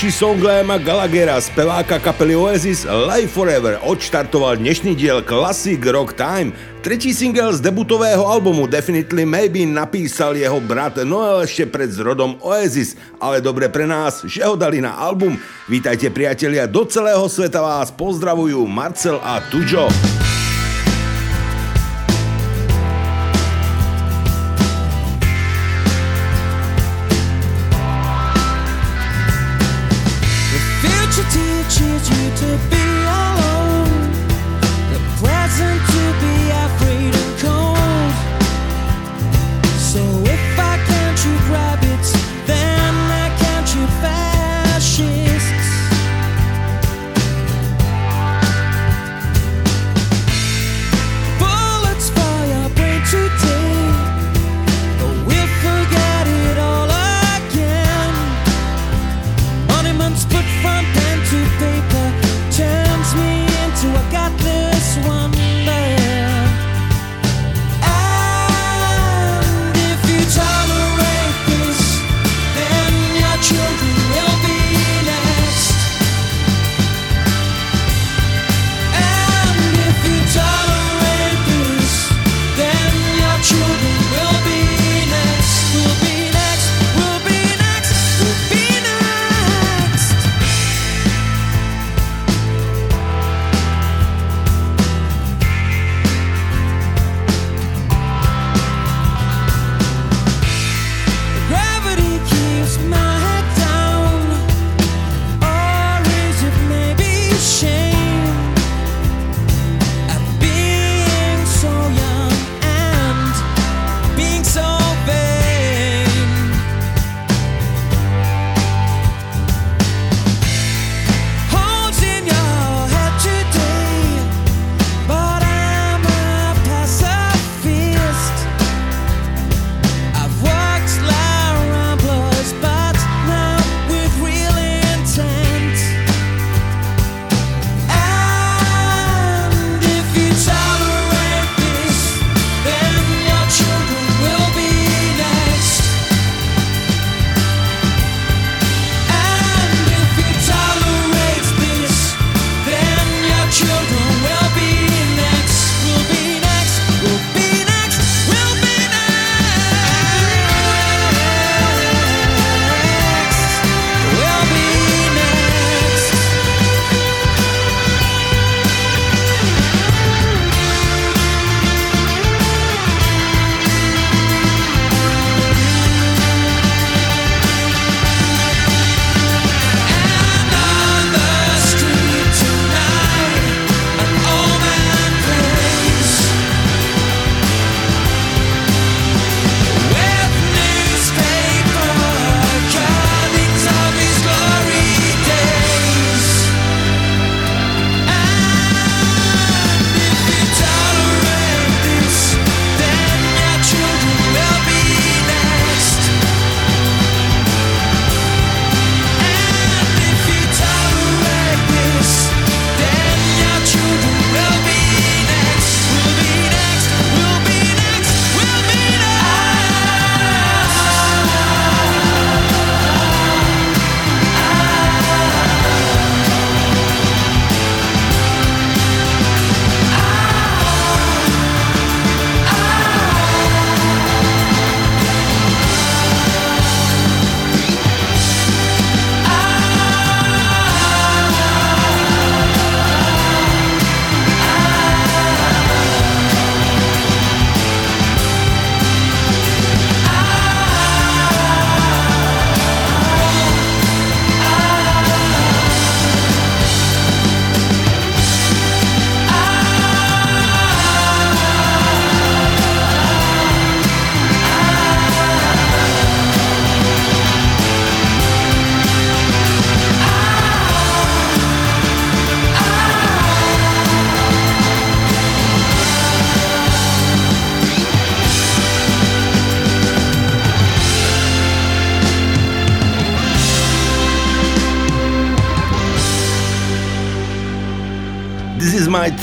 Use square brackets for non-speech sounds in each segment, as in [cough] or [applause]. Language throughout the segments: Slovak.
Najobľúbenejší song Liama Gallaghera, speváka kapely Oasis Life Forever odštartoval dnešný diel Classic Rock Time. Tretí single z debutového albumu Definitely Maybe napísal jeho brat Noel ešte pred zrodom Oasis, ale dobre pre nás, že ho dali na album. Vítajte priatelia, do celého sveta vás pozdravujú Marcel a Tujo.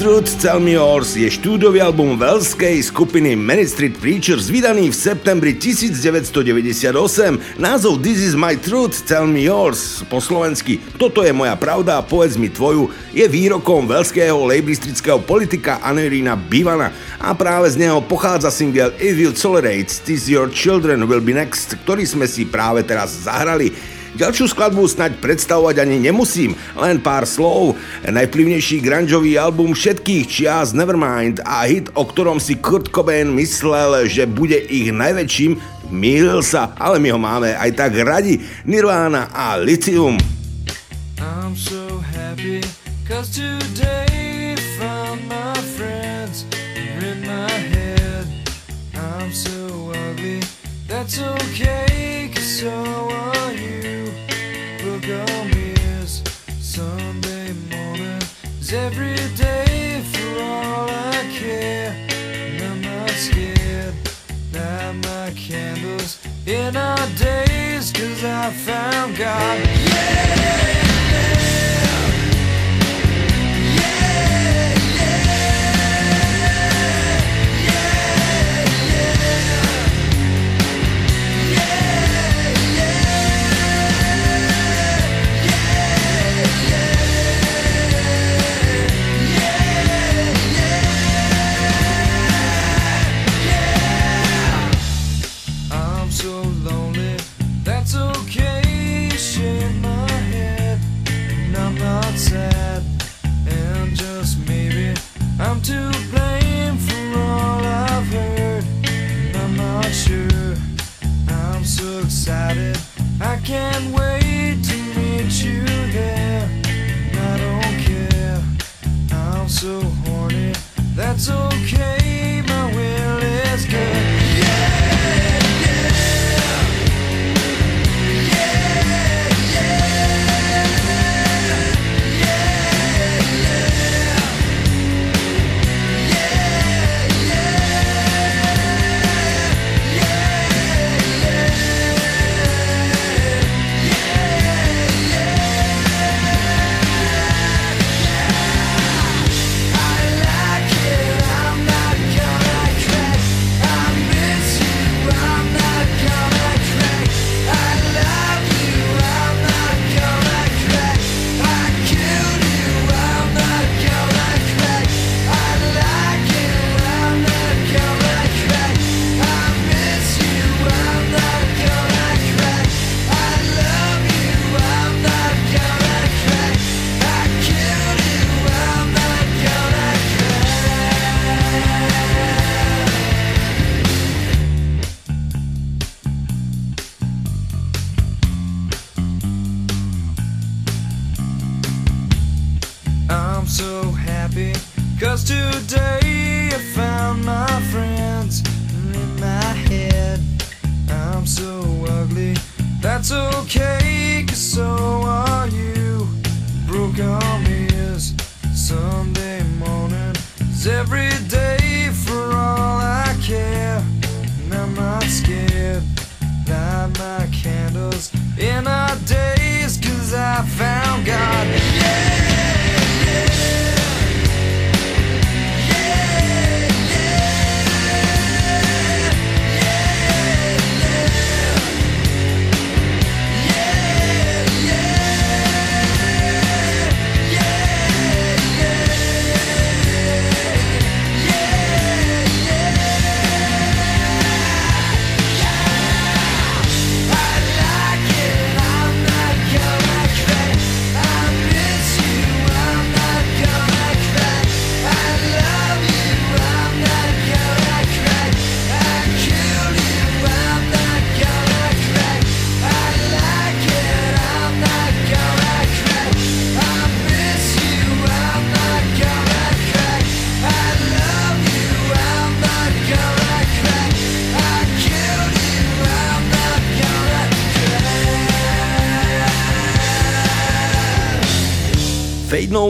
Truth, Tell Me Yours je štúdový album veľskej skupiny Many Street Preachers vydaný v septembri 1998. Názov This is my truth, tell me yours po slovensky Toto je moja pravda, povedz mi tvoju je výrokom veľského lejbristického politika Anerina Bivana a práve z neho pochádza single If You Tolerate, This Your Children Will Be Next, ktorý sme si práve teraz zahrali. Ďalšiu skladbu snaď predstavovať ani nemusím, len pár slov. Najvplyvnejší grungeový album všetkých čias Nevermind a hit, o ktorom si Kurt Cobain myslel, že bude ich najväčším, mýlil sa, ale my ho máme aj tak radi. Nirvana a Lithium. I'm so happy, cause today found my friends in my head. I'm so ugly, that's okay, cause so are is every day for all I care. And I'm not scared. Light my candles in our days, cause I found God. Yeah!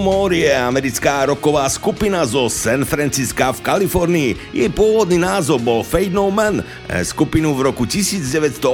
Fade No More je americká roková skupina zo San Francisca v Kalifornii. Jej pôvodný názov bol Fade No Man. Skupinu v roku 1981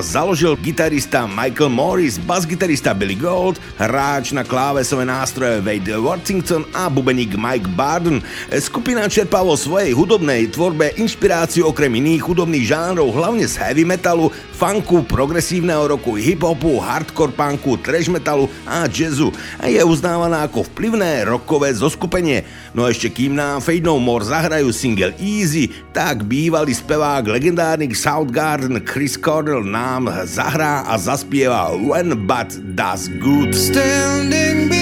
založil gitarista Michael Morris, basgitarista Billy Gold, hráč na klávesové nástroje Wade Worthington a bubeník Mike Barden. Skupina čerpá vo svojej hudobnej tvorbe inšpiráciu okrem iných hudobných žánrov, hlavne z heavy metalu, funku, progresívneho roku, hip-hopu, hardcore punku, trash metalu a jazzu. A je uznávaná ako vplyvné rockové zoskupenie. No ešte kým nám Fade No More zahrajú single Easy, tak bývalý spevák legendárnych Soundgarden Chris Cornell nám zahrá a zaspieva When But Does Good. Standing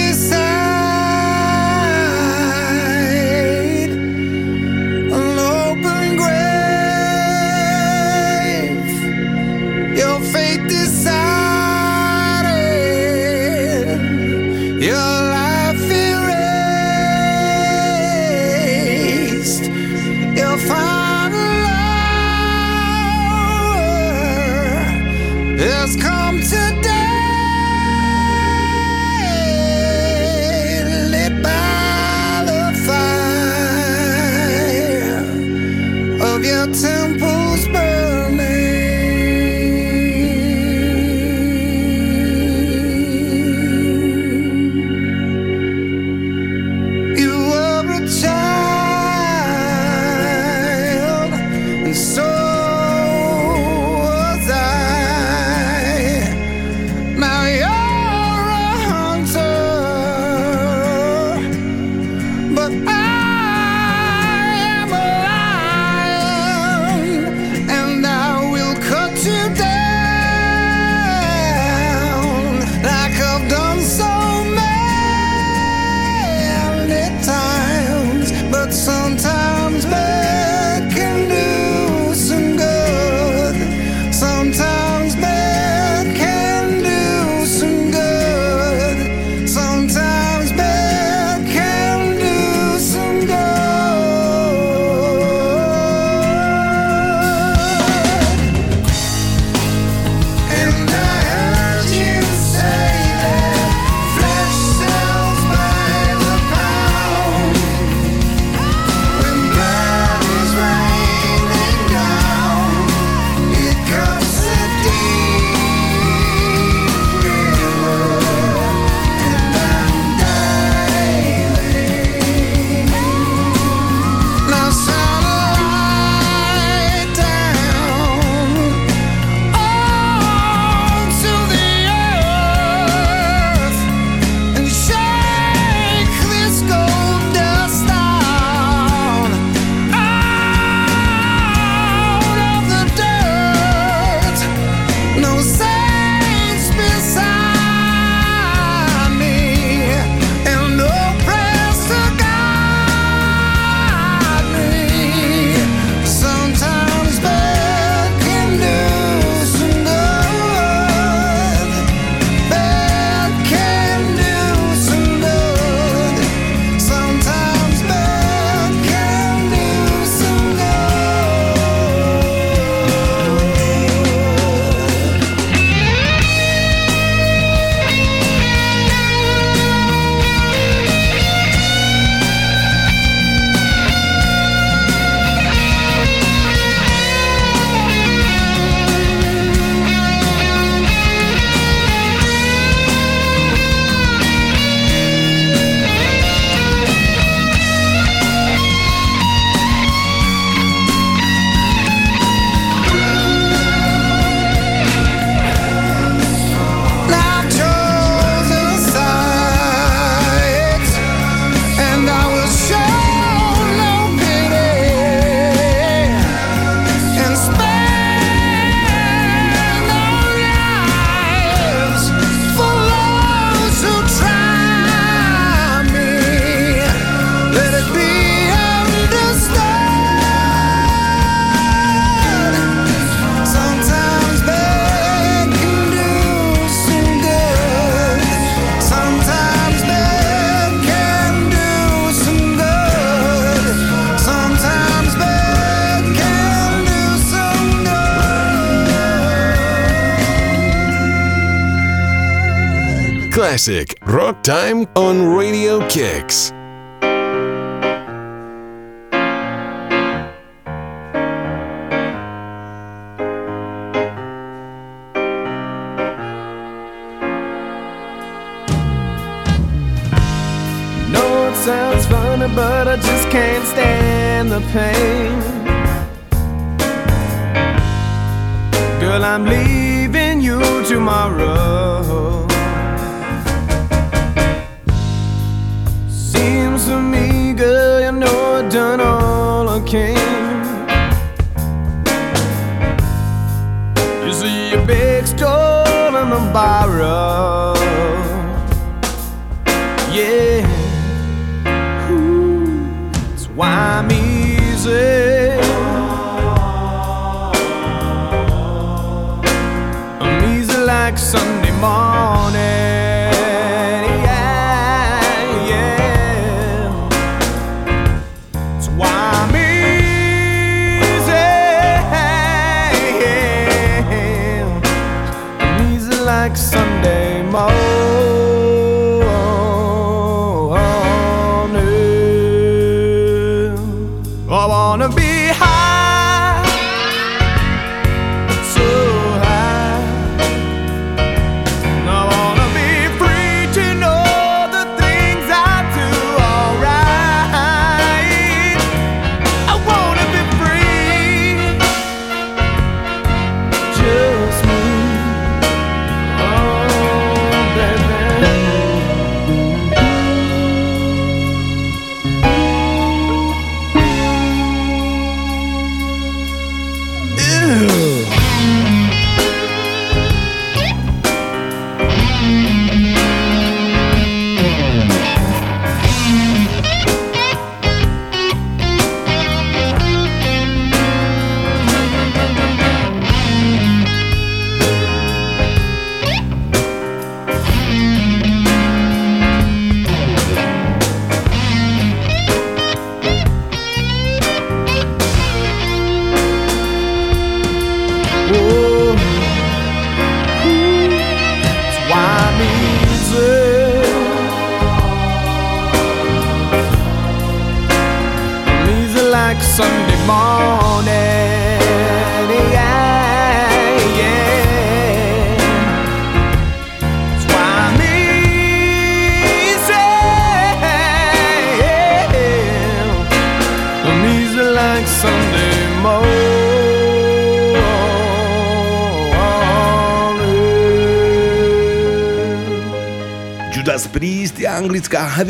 classic, Rock Time on Radio Kicks.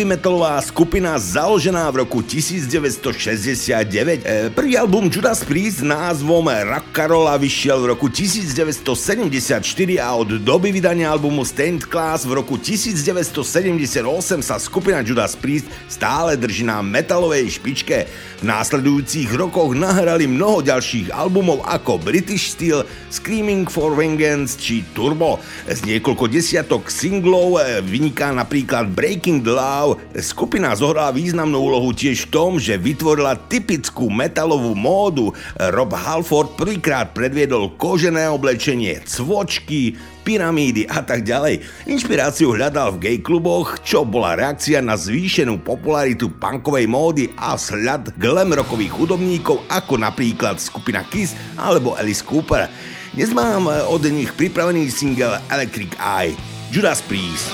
Metalová skupina založená v roku 1969. E, Prvý album Judas Priest s názvom Rockarola vyšiel v roku 1974 a od doby vydania albumu Stained Class v roku 1978 sa skupina Judas Priest stále drží na metalovej špičke. V následujúcich rokoch nahrali mnoho ďalších albumov ako British Steel, Screaming for Vengeance či Turbo. Z niekoľko desiatok singlov e, vyniká napríklad Breaking the Law. Skupina zohrala významnú úlohu tiež v tom, že vytvorila typickú metalovú módu. Rob Halford prvýkrát predviedol kožené oblečenie, cvočky, pyramídy a tak ďalej. Inšpiráciu hľadal v gay kluboch, čo bola reakcia na zvýšenú popularitu punkovej módy a vzhľad glam rockových hudobníkov ako napríklad skupina Kiss alebo Alice Cooper. Dnes mám od nich pripravený single Electric Eye. Judas Priest.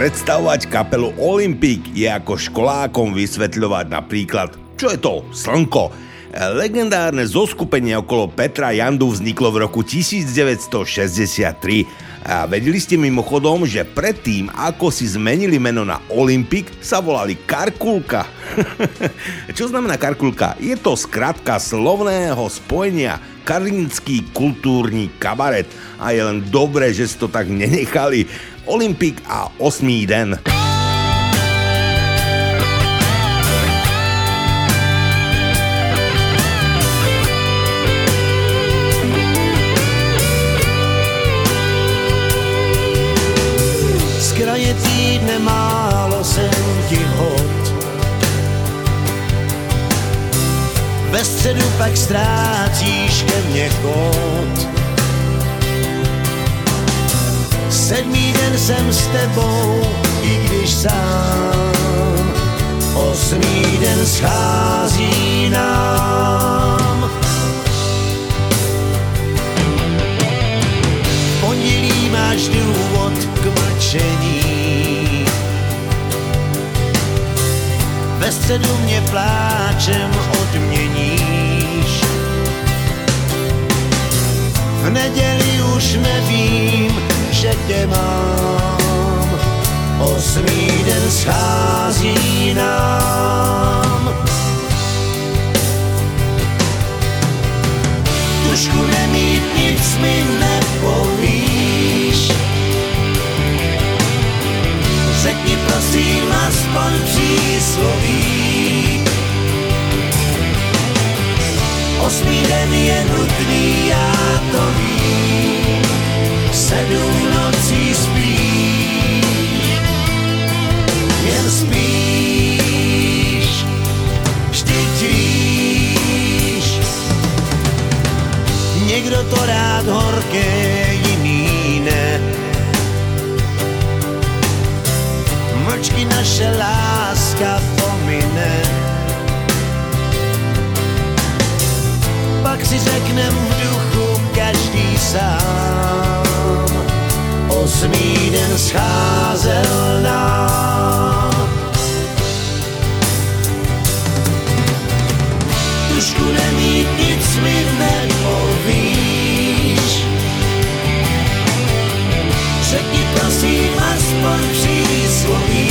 Predstavovať kapelu Olympic je ako školákom vysvetľovať napríklad, čo je to slnko. Legendárne zoskupenie okolo Petra Jandu vzniklo v roku 1963 a vedeli ste mimochodom, že predtým, ako si zmenili meno na Olympic, sa volali Karkulka. [laughs] Čo znamená Karkulka? Je to skratka slovného spojenia Karlínsky kultúrny kabaret a je len dobré, že si to tak nenechali. Olympik a osmý den. kraje týdne málo jsem ti hod. Ve středu pak ztrácíš ke mně chod. Sedmý den jsem s tebou, i když sám. Osmý den schází nám. Pondělí máš důvod k mlčení. Ve středu mě pláčem odměníš. V neděli už nevím, že tě mám. Osmý den schází nám. Tušku nemít nic mi nepovíš. Řekni prosím aspoň přísloví. Osmý den je nutný, já to vím. Sedm nocí spíš, jen spíš, vždyť víš. Někdo to rád horké, jiný ne. Mlčky naše láska pomine. Pak si řeknem v duchu každý sám. Osmý den scházel nám. Tušku nemít nic mi nepovíš. Řekni prosím aspoň přísloví.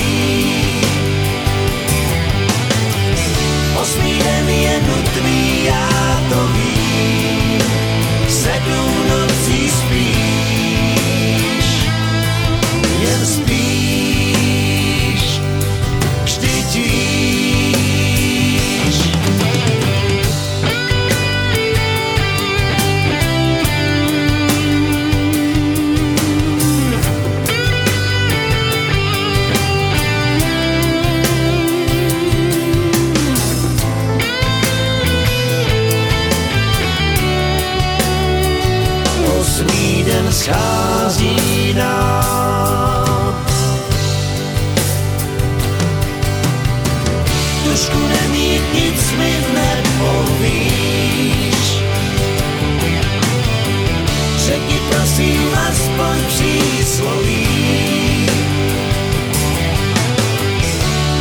Osmý den je nutný, já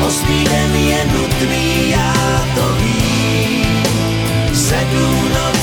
Osmý den je nutný, já to vím. Sedm nocí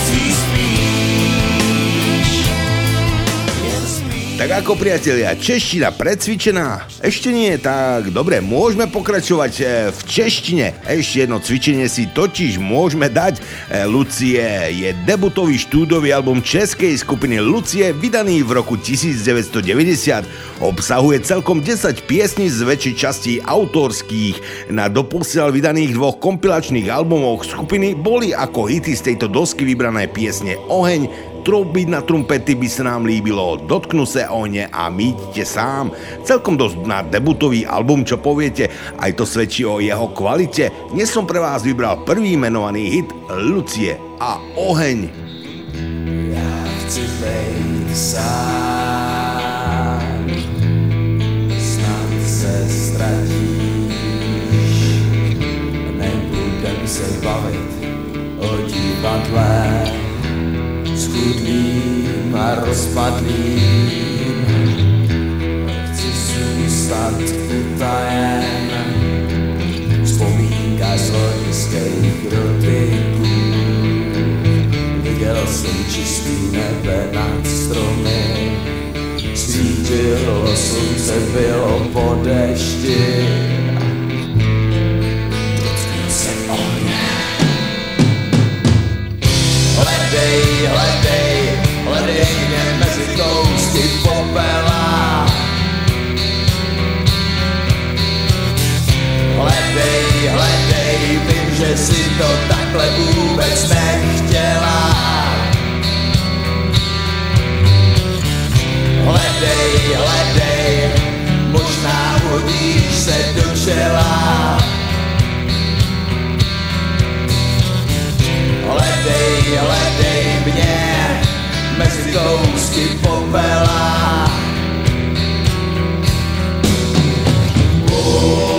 Tak ako priatelia, čeština precvičená? Ešte nie, tak dobre, môžeme pokračovať e, v češtine. Ešte jedno cvičenie si totiž môžeme dať. E, Lucie je debutový štúdový album českej skupiny Lucie, vydaný v roku 1990. Obsahuje celkom 10 piesní z väčšej časti autorských. Na doposiaľ vydaných dvoch kompilačných albumoch skupiny boli ako hity z tejto dosky vybrané piesne Oheň, Troubiť na trumpety by sa nám líbilo, dotknu se o ne a mýťte sám. Celkom dosť na debutový album, čo poviete, aj to svedčí o jeho kvalite. Dnes som pre vás vybral prvý menovaný hit Lucie a Oheň. sám, snad se ztratíš, nebudem se bavit o divadle, schudlým a rozpadlým. Chci zůstat utajen. Vzpomínka z loňských rodyků Viděl jsem čistý nebe nad stromy. Svítilo slunce, bylo po dešti Hledej, hledej, hledej mě mezi kousky popela. Hledej, hledej, vím, že si to takhle vůbec nechtěla. Hledej, hledej, možná hodíš se do čela Hledej, hledej mě mezi kousky popela. po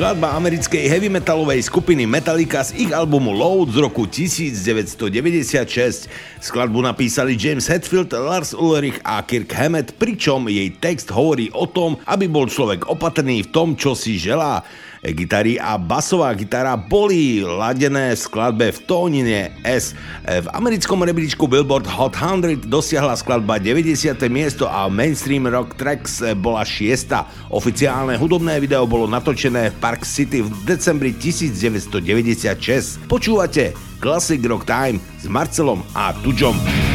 skladba americkej heavy metalovej skupiny Metallica z ich albumu Load z roku 1996. Skladbu napísali James Hetfield, Lars Ulrich a Kirk Hammett, pričom jej text hovorí o tom, aby bol človek opatrný v tom, čo si želá. Gitary a basová gitara boli ladené v skladbe v tónine S. V americkom rebríčku Billboard Hot 100 dosiahla skladba 90. miesto a Mainstream Rock Tracks bola 6. Oficiálne hudobné video bolo natočené v Park City v decembri 1996. Počúvate Classic Rock Time s Marcelom a Tudžom.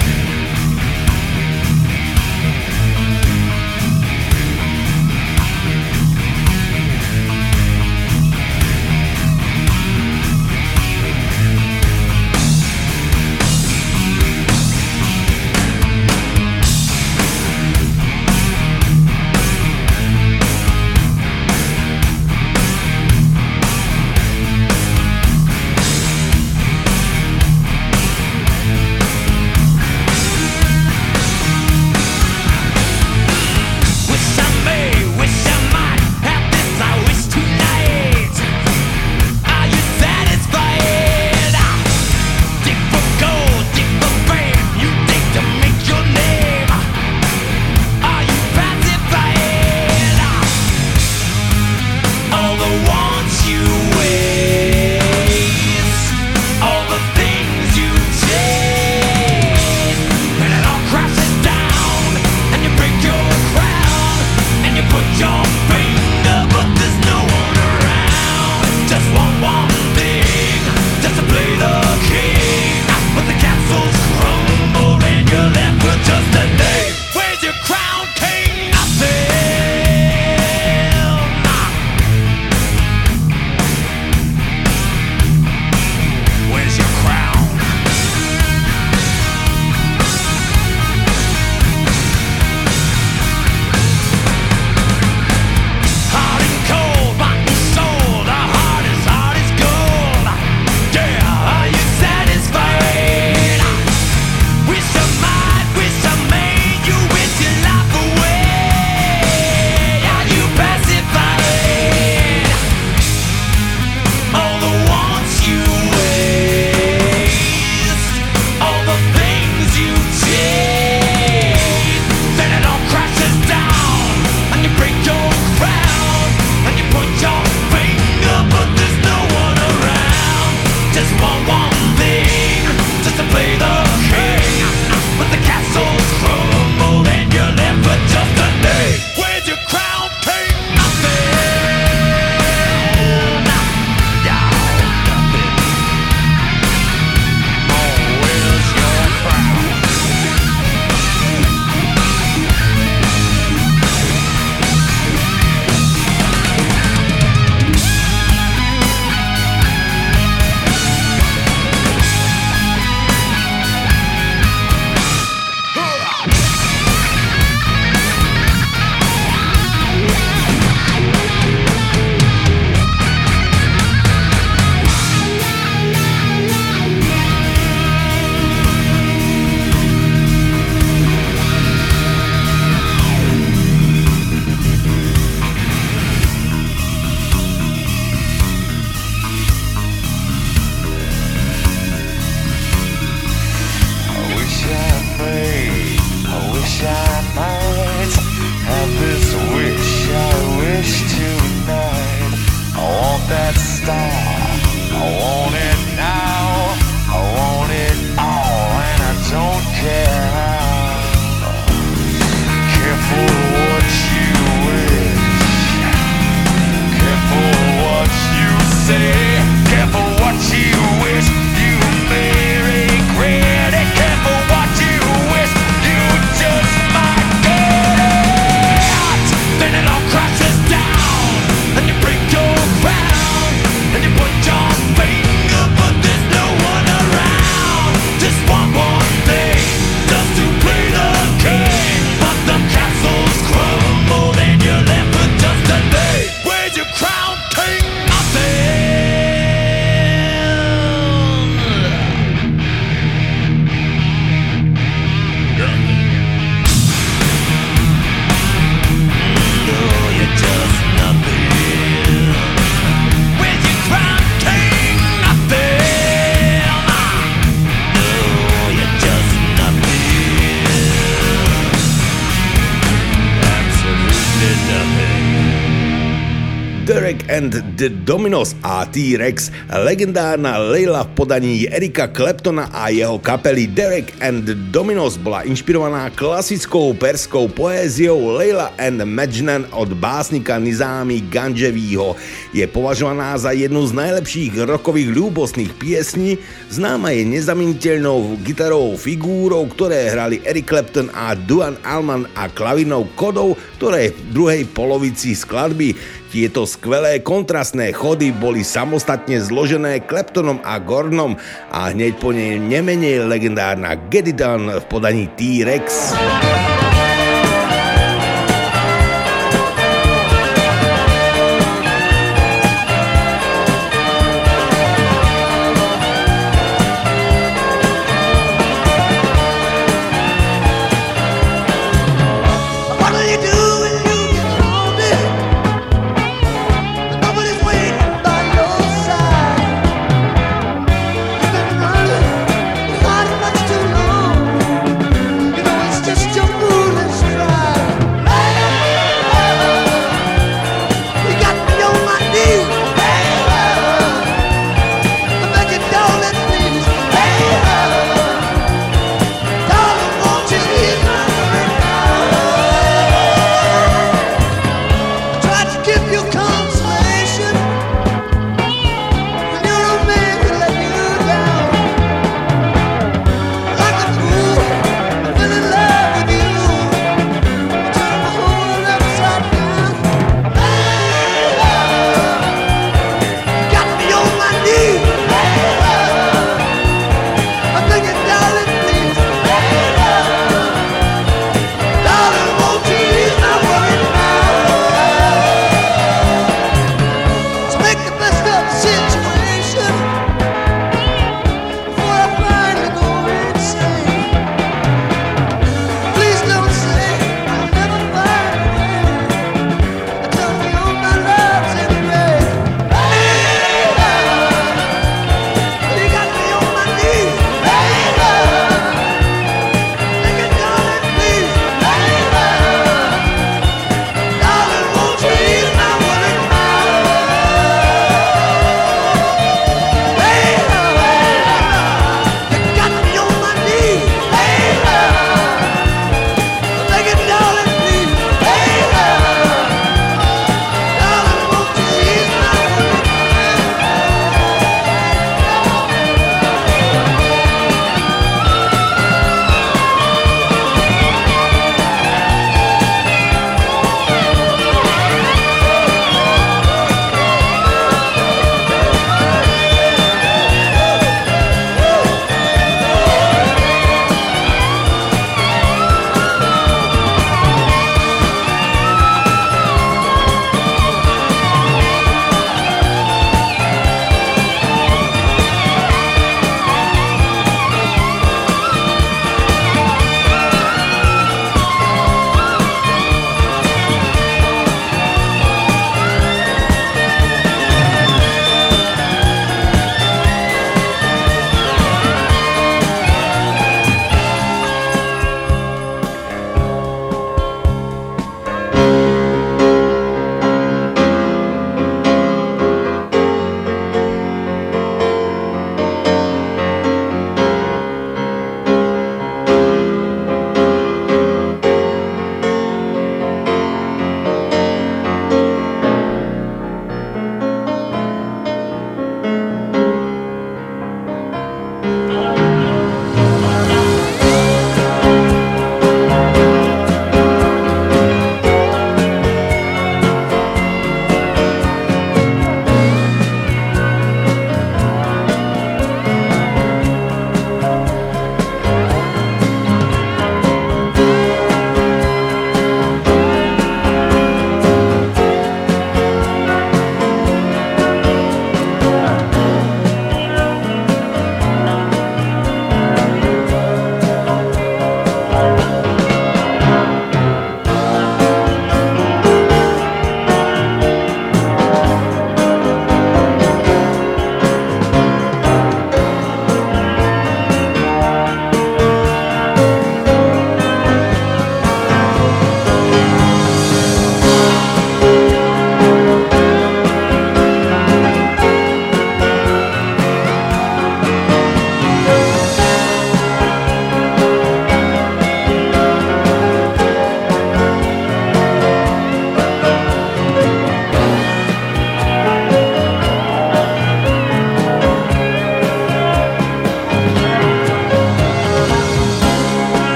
Dominos a T-Rex, legendárna Leila v podaní Erika Claptona a jeho kapely Derek and Dominos bola inšpirovaná klasickou perskou poéziou Leila and Majnan od básnika Nizámy Ganževího. Je považovaná za jednu z najlepších rokových ľúbosných piesní, známa je nezaminiteľnou gitarovou figúrou, ktoré hrali Eric Clapton a Duan Alman a klavinou kodou, ktoré v druhej polovici skladby tieto skvelé kontrastné chody boli samostatne zložené Kleptonom a Gornom a hneď po nej nemenej legendárna Get It Done v podaní T-Rex.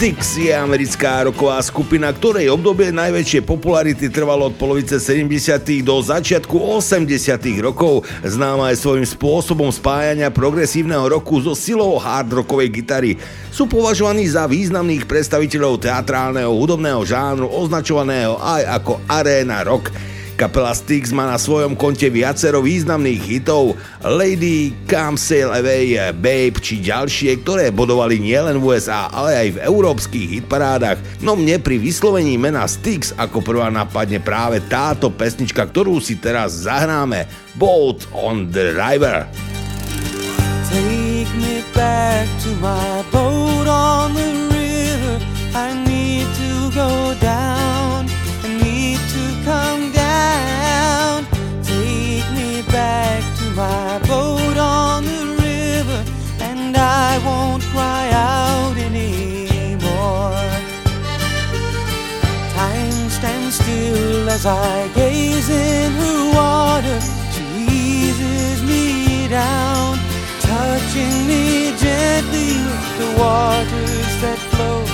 Styx je americká roková skupina, ktorej obdobie najväčšie popularity trvalo od polovice 70. do začiatku 80. rokov. Známa je svojím spôsobom spájania progresívneho roku so silou hard rockovej gitary. Sú považovaní za významných predstaviteľov teatrálneho hudobného žánru označovaného aj ako arena rock. Kapela Styx má na svojom konte viacero významných hitov Lady, Come Sail Away, Babe či ďalšie, ktoré bodovali nielen v USA, ale aj v európskych hitparádach. No mne pri vyslovení mena Styx ako prvá napadne práve táto pesnička, ktorú si teraz zahráme. Boat on the River. Take me back to my boat on the river. I need to go down. My boat on the river, and I won't cry out anymore. Time stands still as I gaze in her water. She eases me down, touching me gently with the waters that flow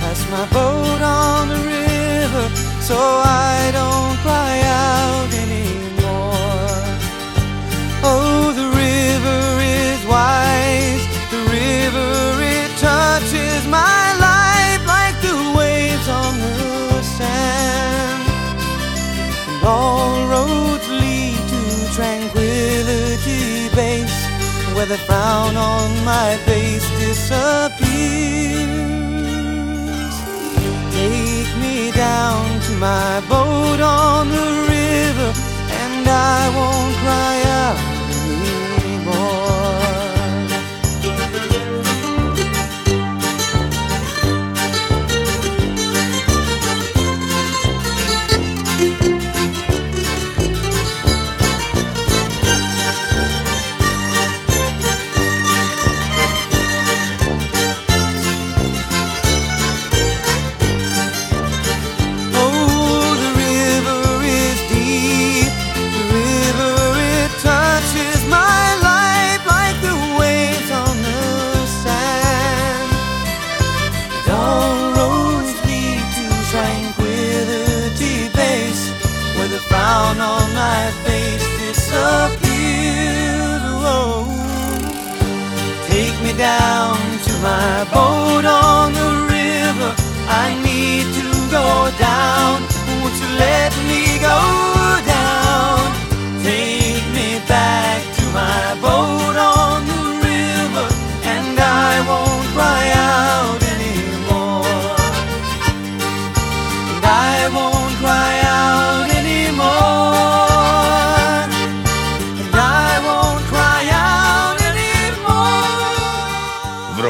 past my boat on the river, so I don't cry out anymore. Oh, the river is wise, the river it touches my life like the waves on the sand. And all roads lead to tranquility base, where the frown on my face disappears. Take me down to my boat on the river, and I won't cry out down to my boat on the river. I need to go down. Won't you let me go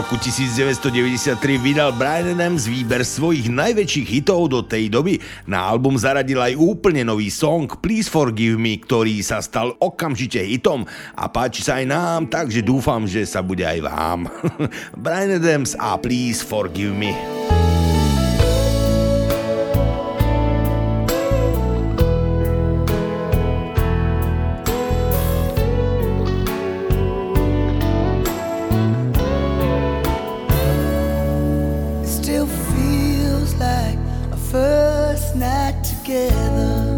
roku 1993 vydal Brian Adams výber svojich najväčších hitov do tej doby. Na album zaradil aj úplne nový song Please Forgive Me, ktorý sa stal okamžite hitom a páči sa aj nám, takže dúfam, že sa bude aj vám. [laughs] Brian Adams a Please Forgive Me. Together.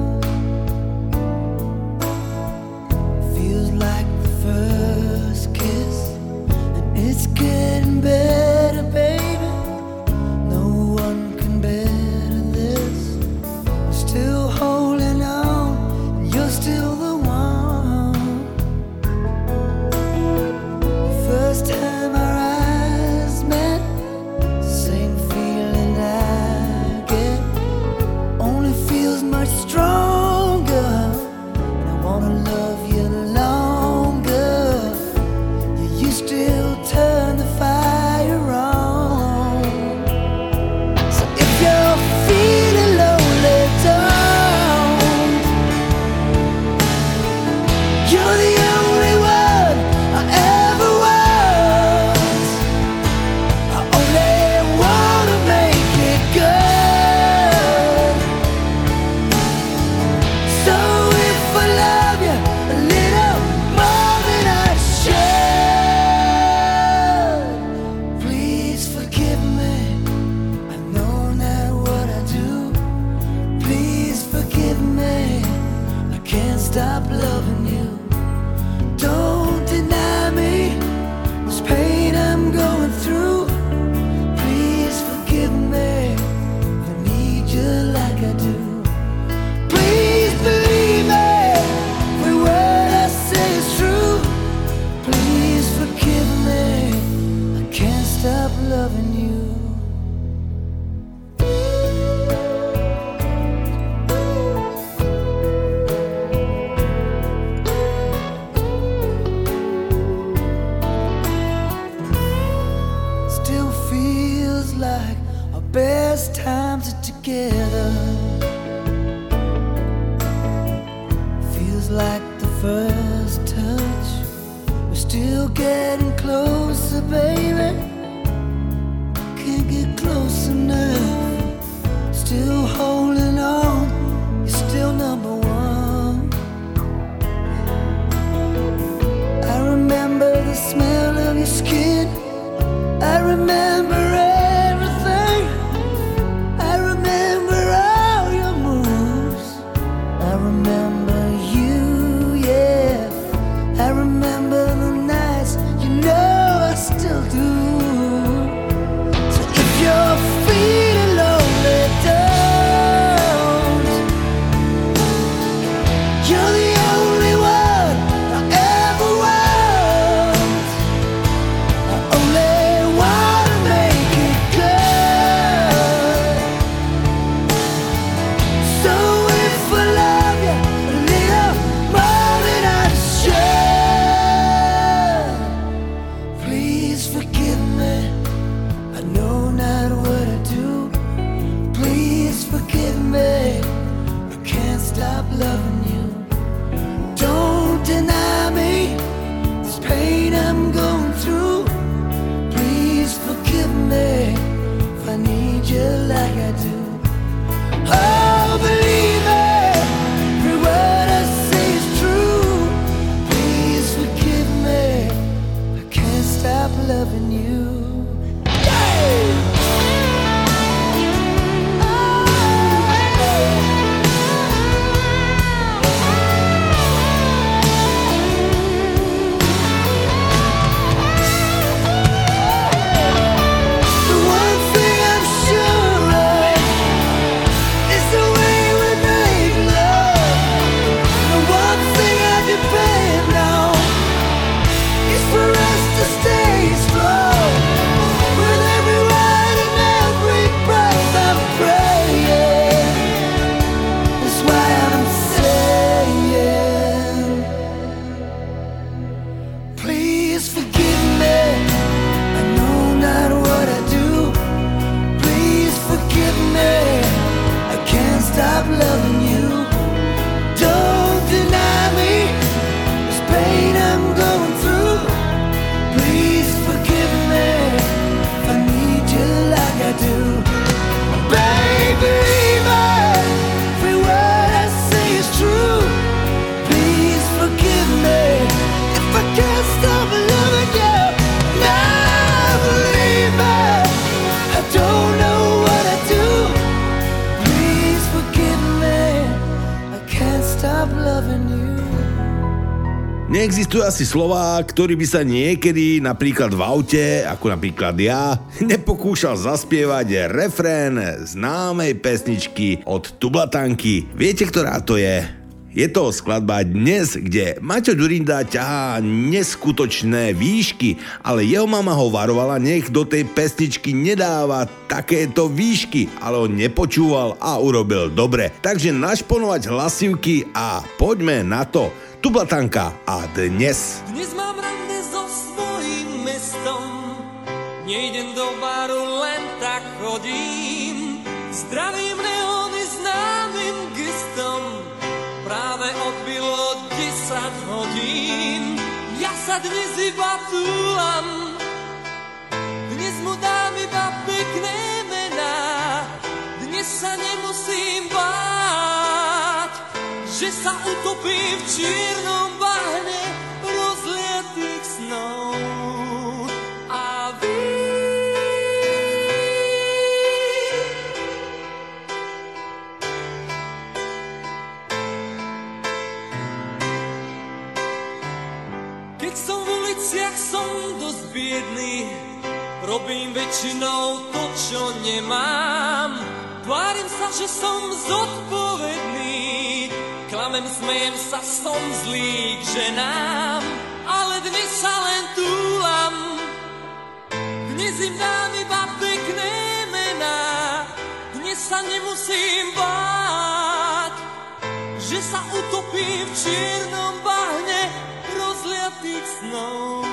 existujú asi slová, ktorý by sa niekedy napríklad v aute, ako napríklad ja, [laughs] nepokúšal zaspievať refrén známej pesničky od Tublatanky. Viete, ktorá to je? Je to skladba dnes, kde Maťo Ďurinda ťahá neskutočné výšky, ale jeho mama ho varovala, nech do tej pesničky nedáva takéto výšky, ale on nepočúval a urobil dobre. Takže našponovať hlasivky a poďme na to. Tublatanka a dnes. Dnes mám rande so svojím mestom, nejdem do baru, len tak chodím. Zdravím neony známym gestom, práve odbilo 10 hodín. Ja sa dnes iba túlam, dnes mu dám iba pekné mená, dnes sa nemusím báť že sa utopím v čiernom bahne rozlietých snov. A vy Keď som v uliciach, som dosť biedný, robím väčšinou to, čo nemám. Tvárim sa, že som zodpovedný, Klamem, smejem sa, som zlý k ženám, ale dnes sa len túlam. Dnes im dám iba pekné mená, dnes sa nemusím báť, že sa utopím v čiernom bahne rozliatých snov.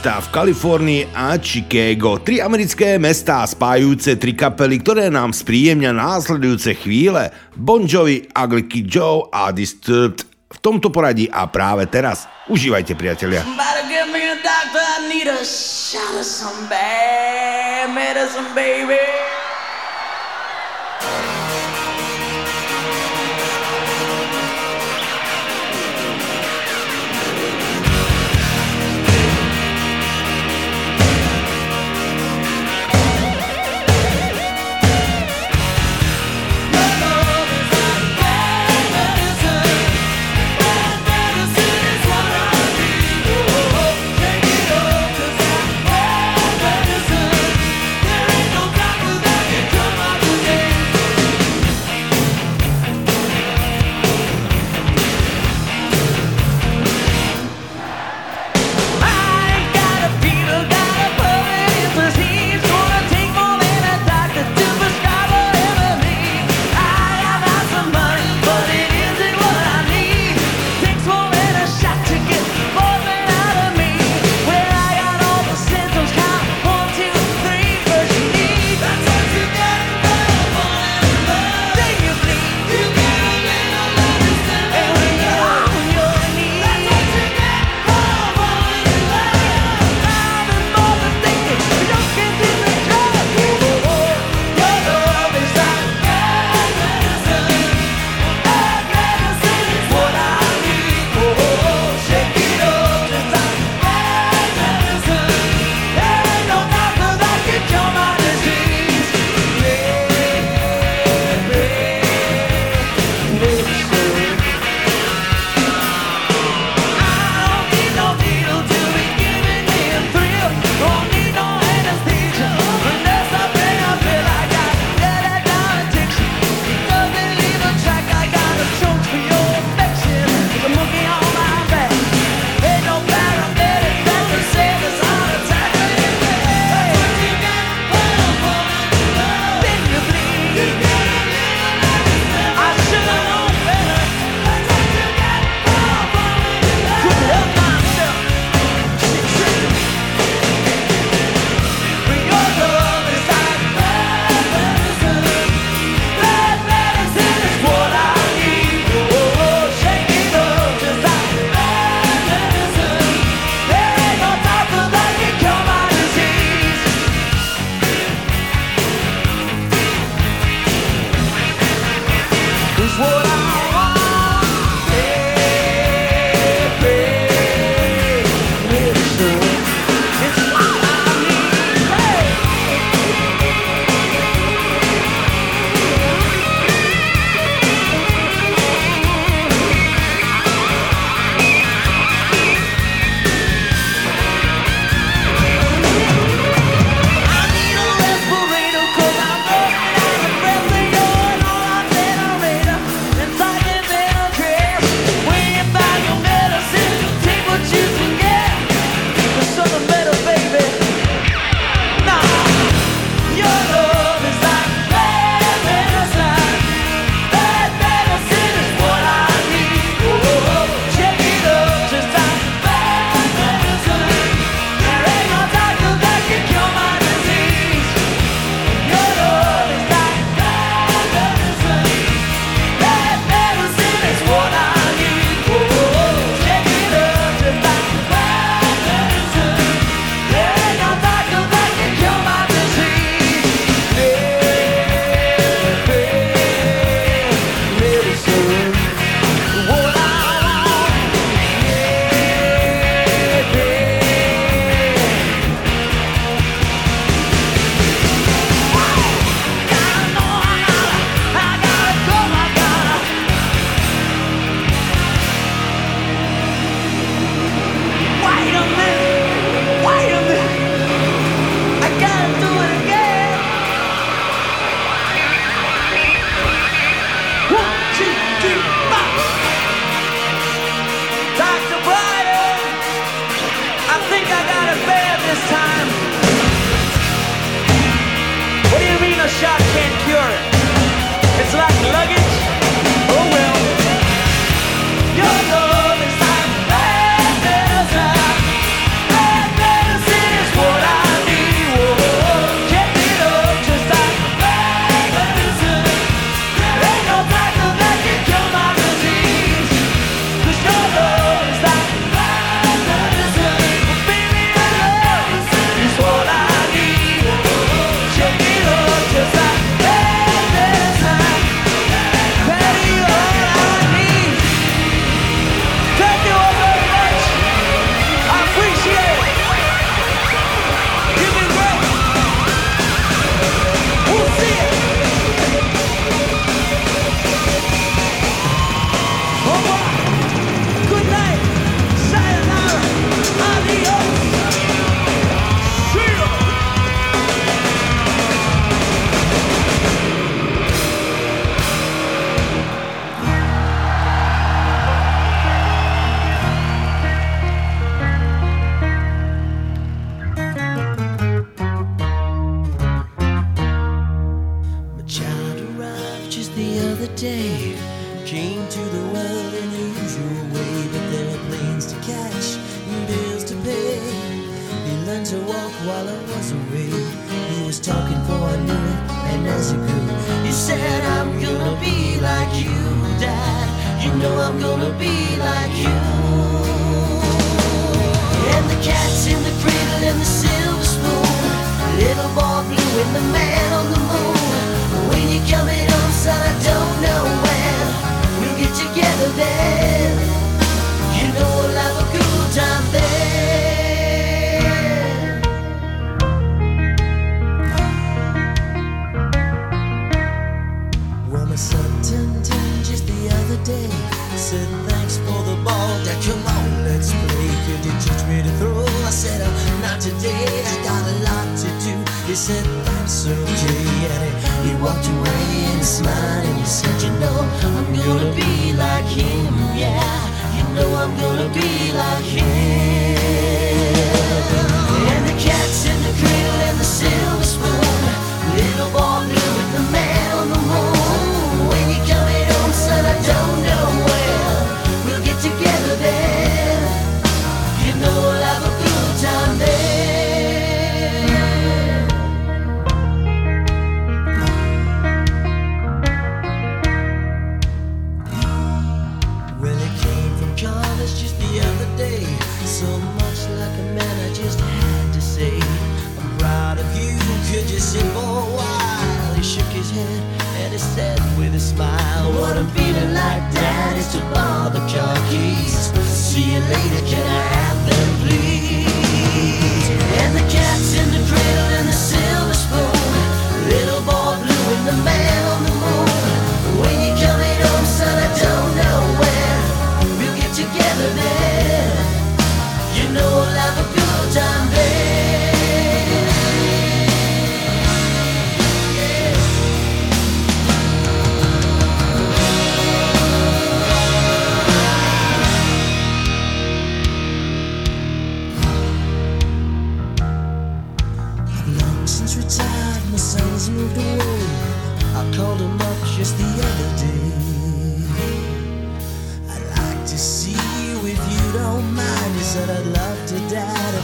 mesta v Kalifornii a Chicago. Tri americké mesta spájajúce tri kapely, ktoré nám spríjemňa následujúce chvíle. Bon Jovi, Ugly Joe a Disturbed v tomto poradí a práve teraz. Užívajte, priatelia. Somebody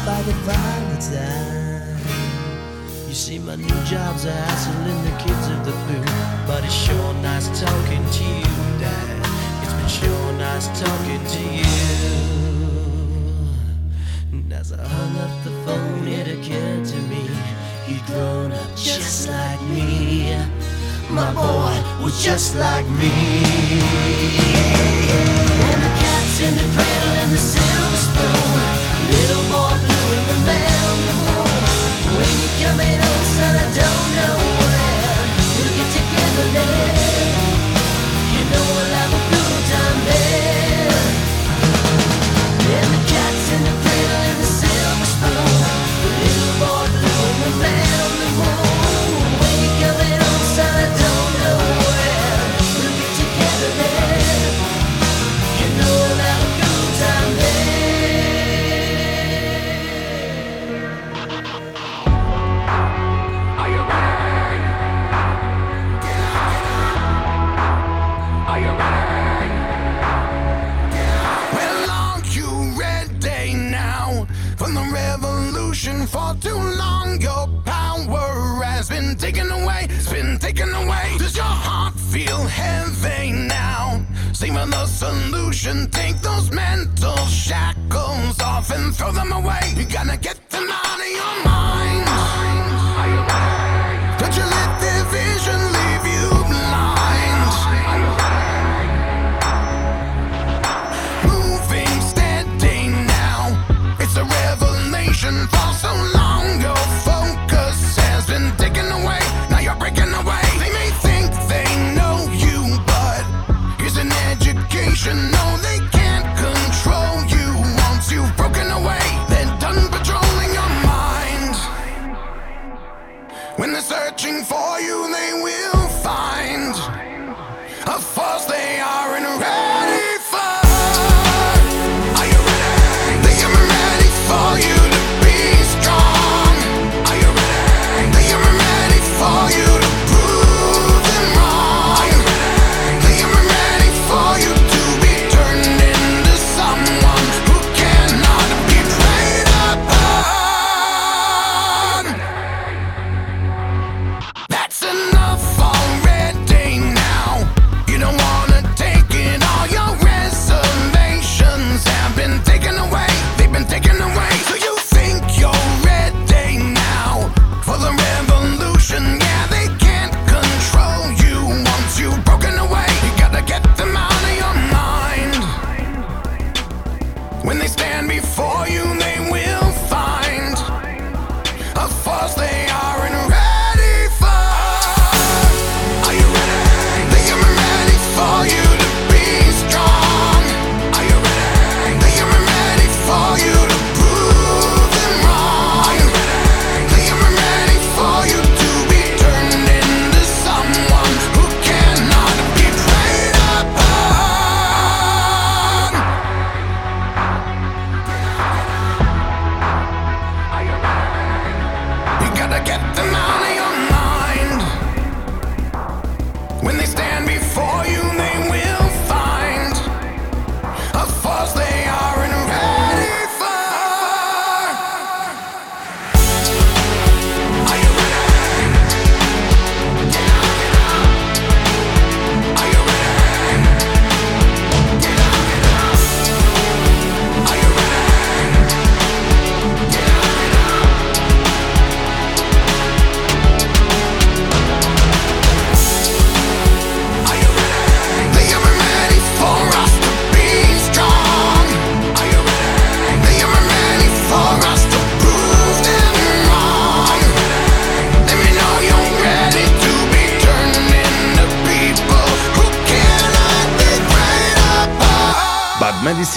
by the final time. You see, my new job's a hassling the kids of the blue, but it's sure nice talking to you, Dad. It's been sure nice talking to you. And as I hung up the phone, it occurred to me he'd grown up just like me. My boy was just like me. And the cats in the cradle and the silver spoon, little boy. solution. Take those mental shackles off and throw them away. You're gonna get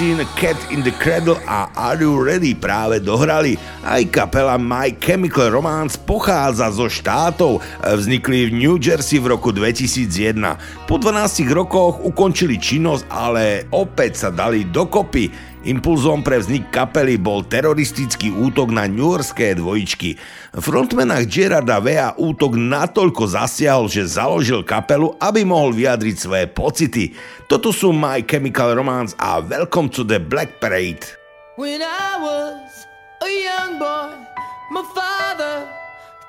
Machine, Cat in the Cradle a Are You Ready práve dohrali. Aj kapela My Chemical Romance pochádza zo štátov, vznikli v New Jersey v roku 2001. Po 12 rokoch ukončili činnosť, ale opäť sa dali dokopy. Impulzom pre vznik kapely bol teroristický útok na newyorské dvojičky. Frontmana Gerarda Vea útok natoľko zasiahol, že založil kapelu, aby mohol vyjadriť svoje pocity. Toto sú My Chemical Romance a Welcome to the Black Parade. When I was a young boy, my father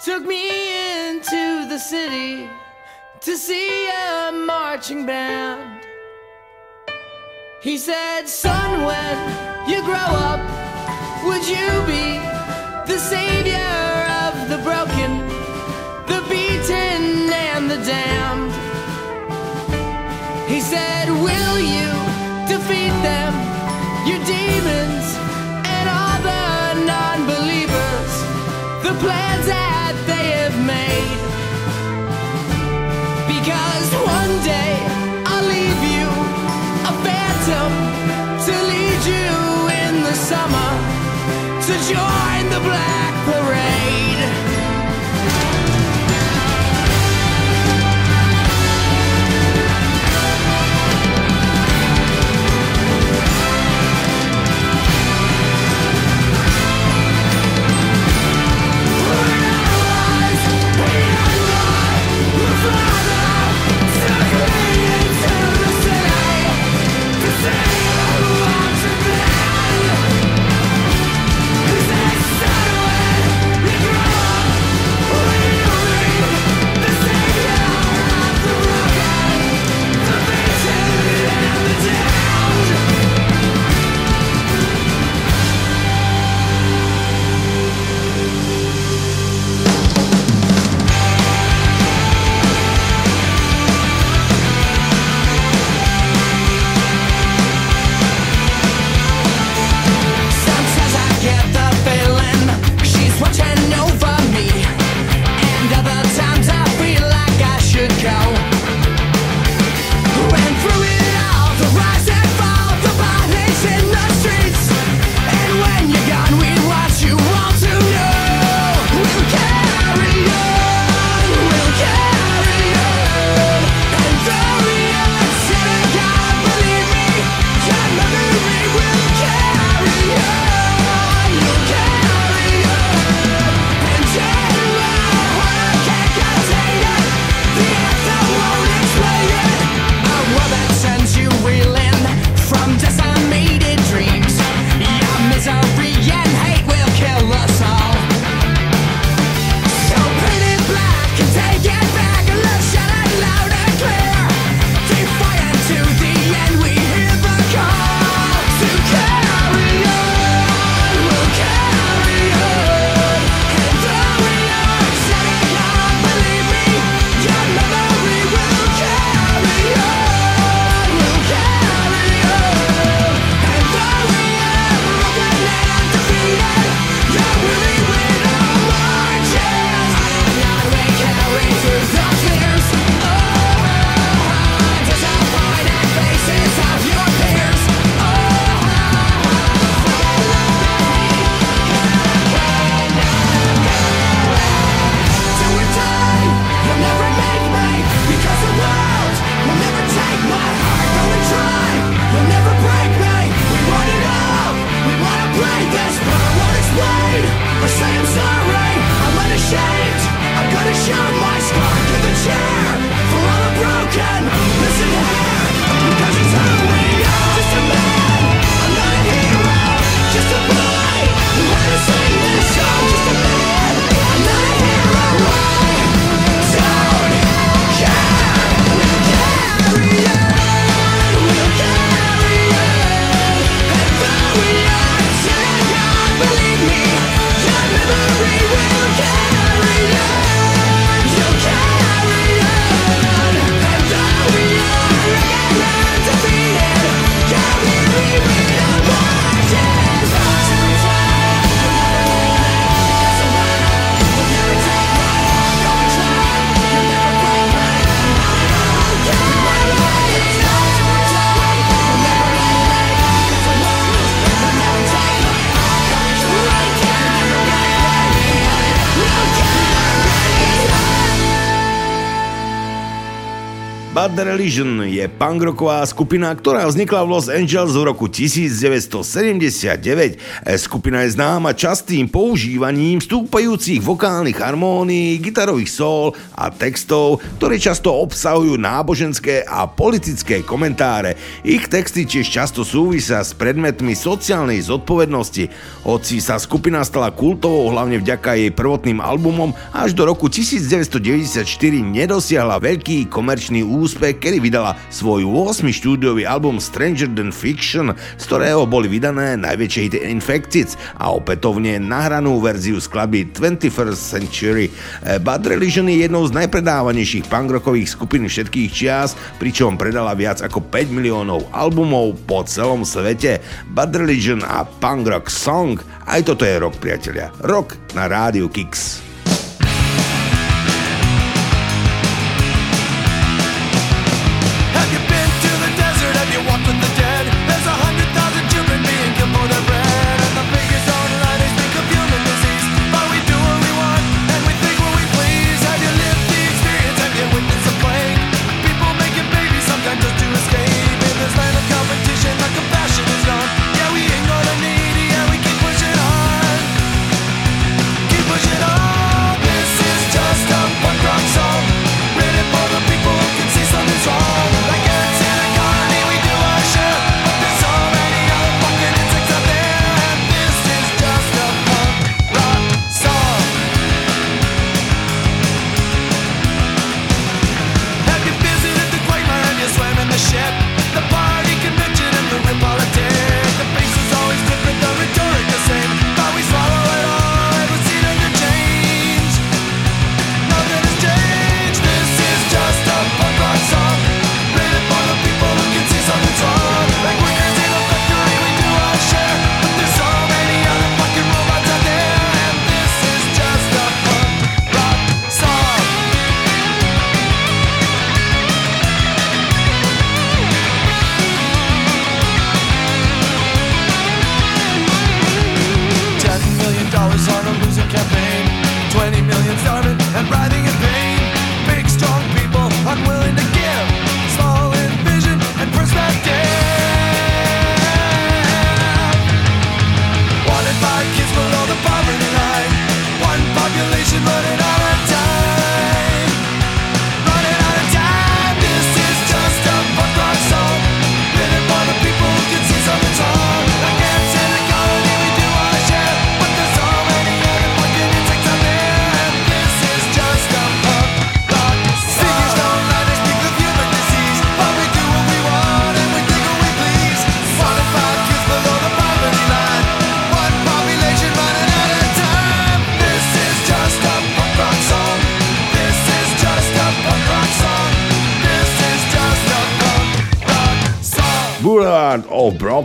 took me into the city to see a marching band. He said, Son, when you grow up, would you be the savior of the broken, the beaten, and the damned? He said, Will you defeat them, your demons, and all the non believers, the plans that they have made? join the Black Parade. Collision je punkrocková skupina, ktorá vznikla v Los Angeles v roku 1979. Skupina je známa častým používaním vstúpajúcich vokálnych harmónií, gitarových sol a textov, ktoré často obsahujú náboženské a politické komentáre. Ich texty tiež často súvisia s predmetmi sociálnej zodpovednosti. Hoci sa skupina stala kultovou hlavne vďaka jej prvotným albumom, až do roku 1994 nedosiahla veľký komerčný úspech, kedy vydala svoj 8. štúdiový album Stranger Than Fiction, z ktorého boli vydané najväčšie hity Infected a opätovne nahranú verziu skladby 21st Century. Eh, Bad Religion je jednou z najpredávanejších punkrockových skupín všetkých čias, pričom predala viac ako 5 miliónov albumov po celom svete. Bad Religion a Punk Rock Song, aj toto je rok priatelia. Rock na rádiu Kicks.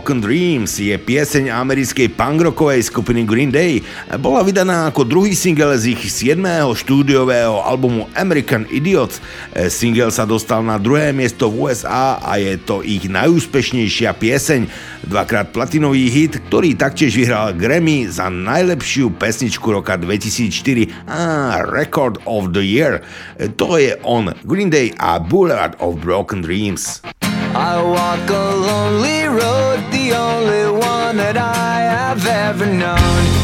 Broken Dreams je pieseň americkej punkrockovej skupiny Green Day. Bola vydaná ako druhý single z ich 7. štúdiového albumu American Idiots. Single sa dostal na druhé miesto v USA a je to ich najúspešnejšia pieseň. Dvakrát platinový hit, ktorý taktiež vyhral Grammy za najlepšiu pesničku roka 2004 a Record of the Year. To je on Green Day a Boulevard of Broken Dreams. I walk a lonely road, the only one that I have ever known.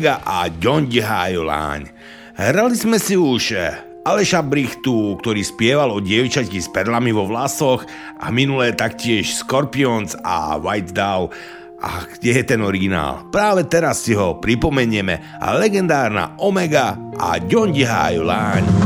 Vega a Ďondehájo láň. Hrali sme si už eh, Aleša Brichtu, ktorý spieval o dievčati s perlami vo vlasoch a minulé taktiež Scorpions a White Dow. A kde je ten originál? Práve teraz si ho pripomenieme a legendárna Omega a Ďondehájo láň.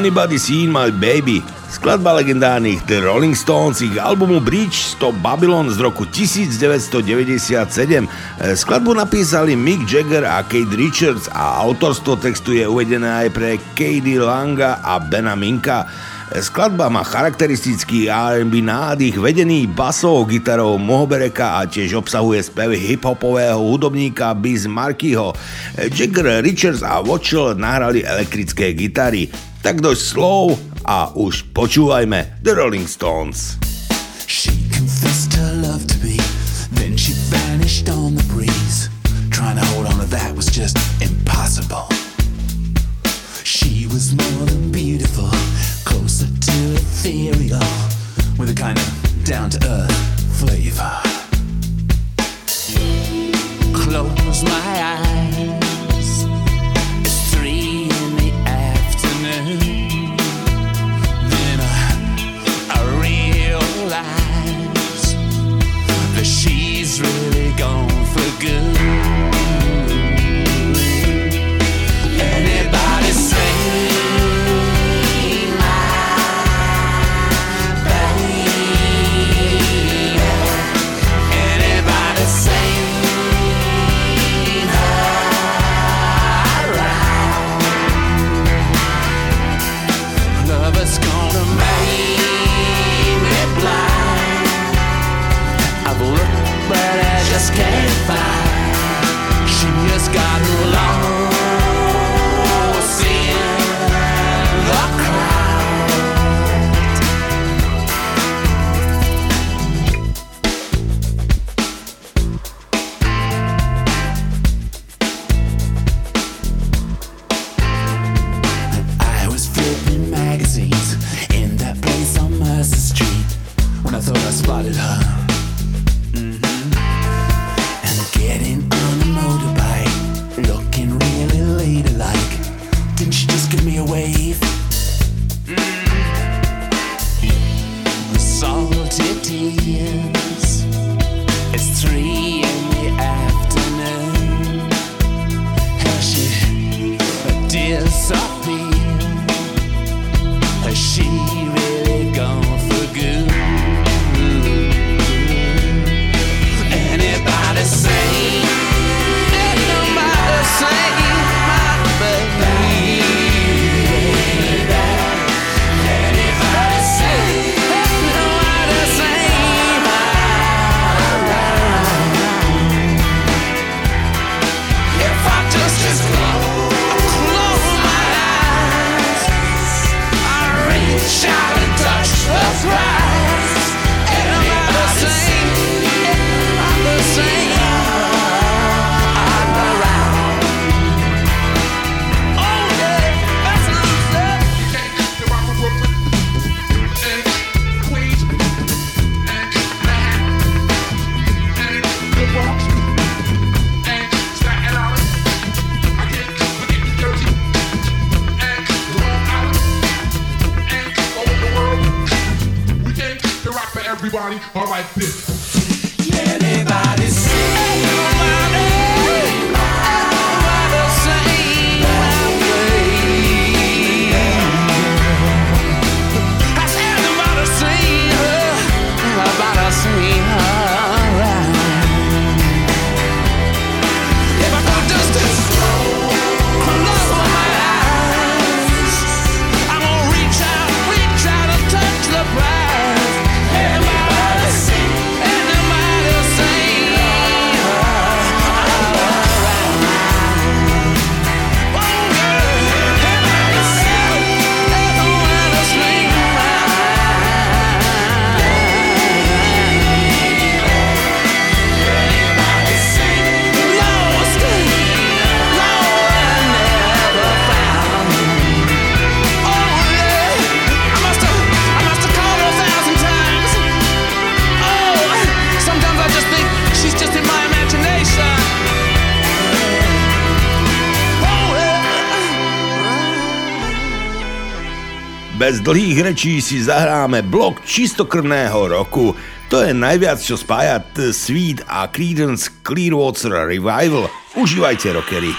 Anybody Seen My Baby. Skladba legendárnych The Rolling Stones ich albumu Bridge to Babylon z roku 1997. Skladbu napísali Mick Jagger a Kate Richards a autorstvo textu je uvedené aj pre Katie Langa a Bena Minka. Skladba má charakteristický R&B nádych vedený basou, gitarou Mohobereka a tiež obsahuje spevy hip-hopového hudobníka Biz Markyho. Jagger, Richards a Watchell nahrali elektrické gitary. Tak dosť slov a už počúvajme The Rolling Stones. She confessed her love to me, then she vanished on the breeze. Trying to hold on to that was just impossible. She was more than kind of down to earth flavor. Close my eyes, it's three in the afternoon. Then I, I realize that she's really gone for good. Bez dlhých rečí si zahráme blok čistokrvného roku. To je najviac, čo spája Sweet a Creedence Clearwater Revival. Užívajte, rockery.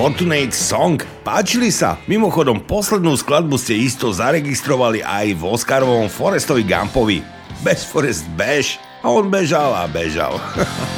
Fortunate Song. Páčili sa? Mimochodom, poslednú skladbu ste isto zaregistrovali aj v Oscarovom Forestovi Gumpovi. Bez Forest bež. A on bežal a bežal. [laughs]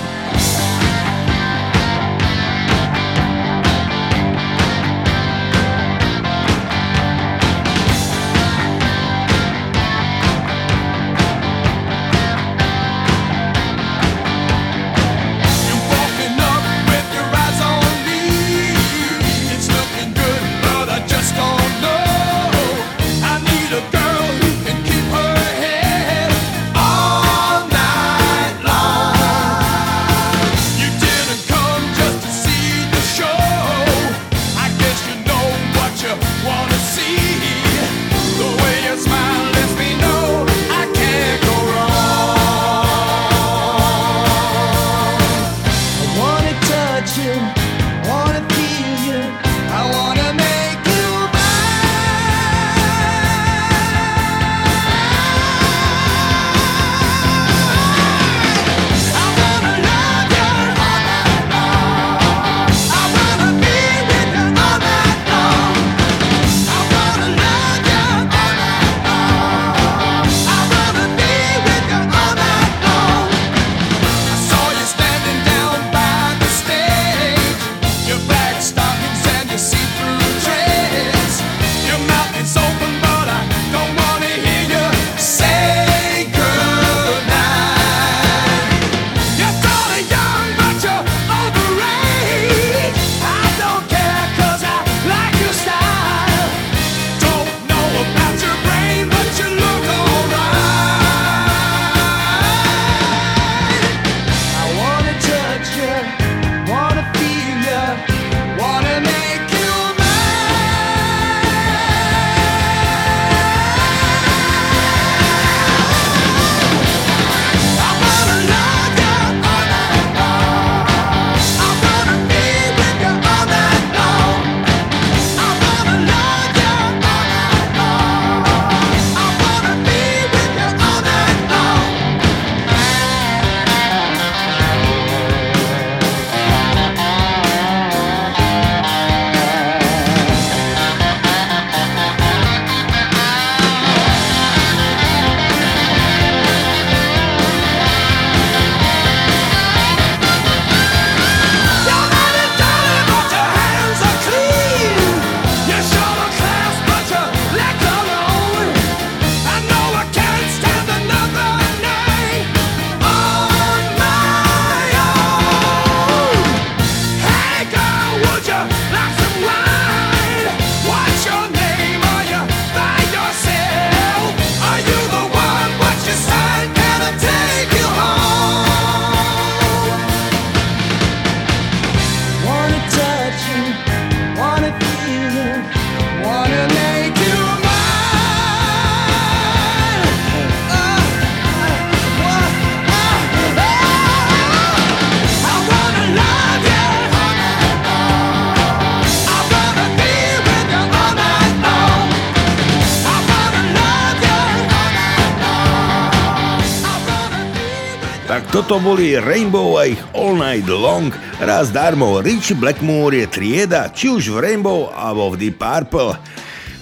to boli Rainbow a ich All Night Long. Raz darmo, Richie Blackmore je trieda, či už v Rainbow alebo v Deep Purple.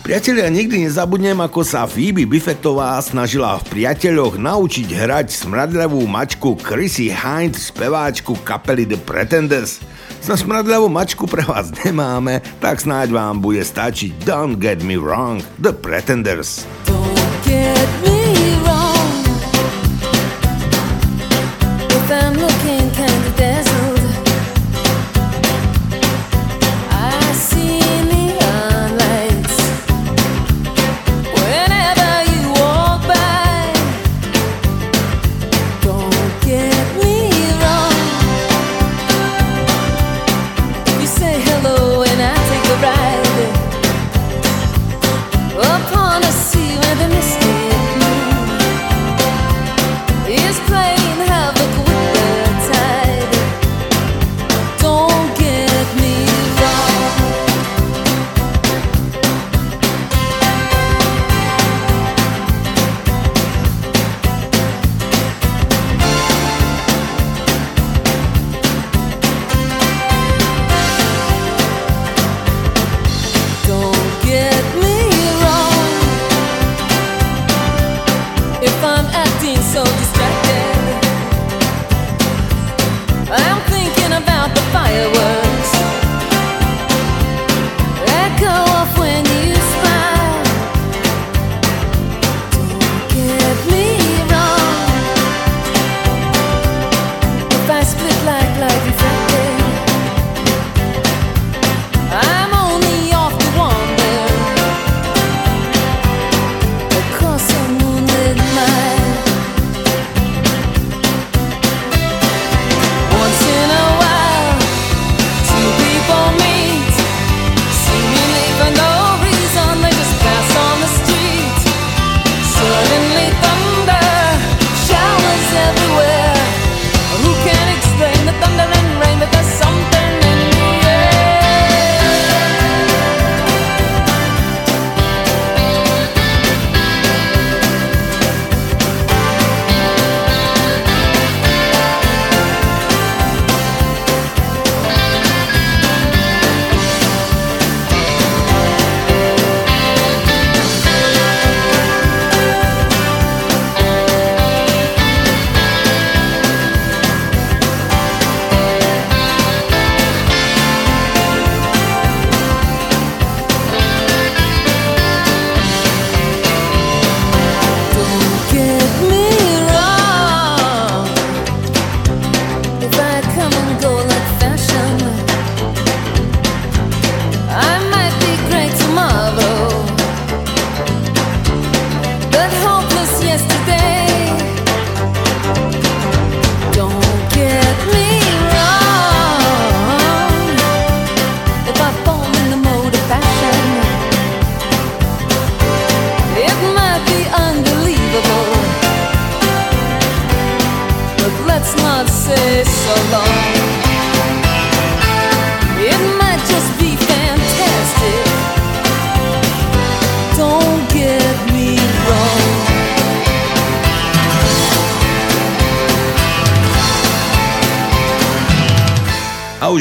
Priatelia, nikdy nezabudnem, ako sa Phoebe Buffettová snažila v priateľoch naučiť hrať smradlavú mačku Chrissy Hind, speváčku kapely The Pretenders. Za smradlavú mačku pre vás nemáme, tak snáď vám bude stačiť Don't Get Me Wrong, The Pretenders. Don't get me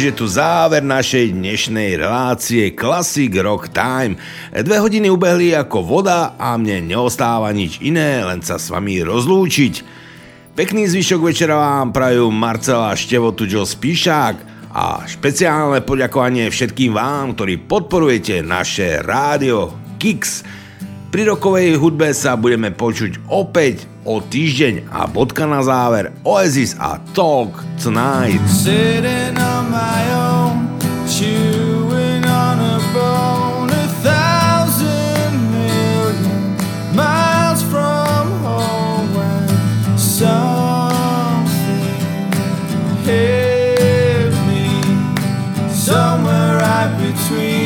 už je tu záver našej dnešnej relácie Classic Rock Time. Dve hodiny ubehli ako voda a mne neostáva nič iné, len sa s vami rozlúčiť. Pekný zvyšok večera vám prajú Marcela Števotu Joe Spíšák a špeciálne poďakovanie všetkým vám, ktorí podporujete naše rádio Kix. Pri rokovej hudbe sa budeme počuť opäť o týždeň a bodka na záver Oasis a Talk Tonight. Sitting my own, chewing on a bone, a thousand million miles from home. When something hit me, somewhere right between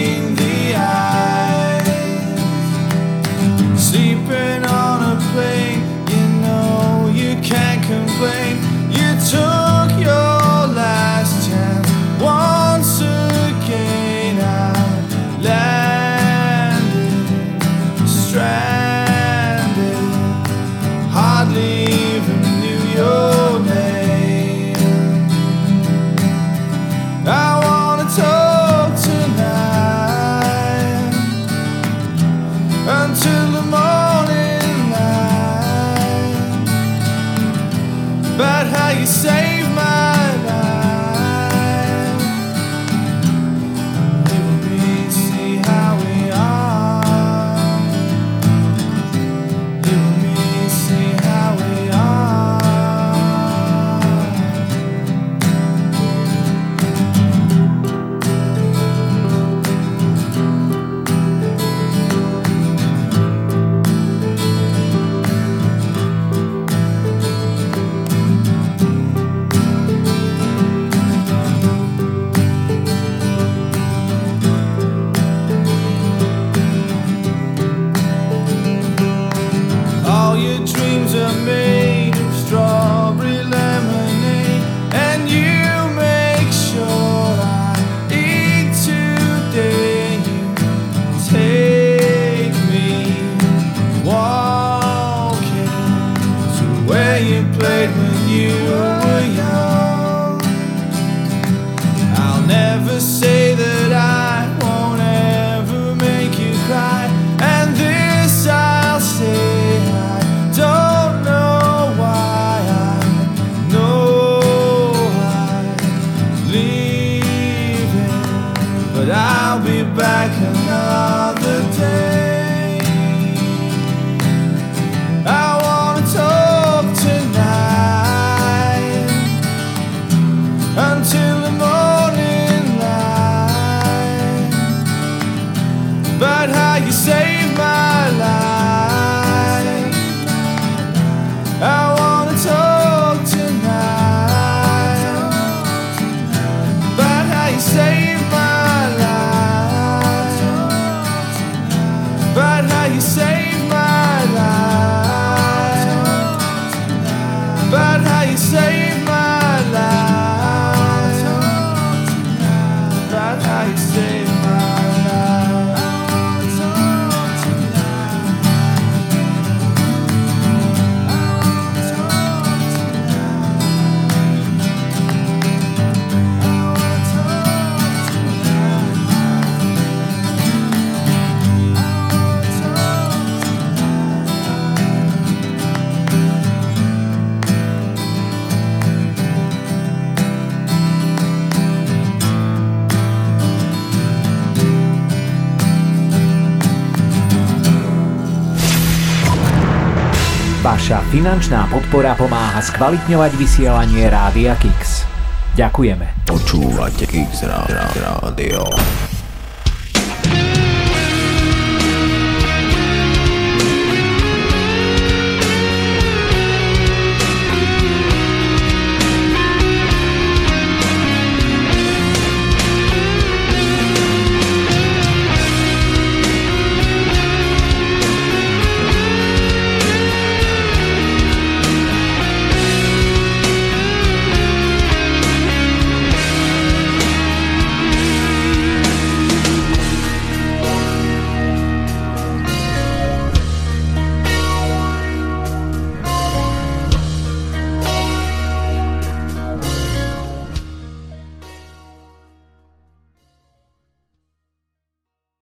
Vaša finančná podpora pomáha skvalitňovať vysielanie Rádia Kix. Ďakujeme. Počúvate Kix Rádio.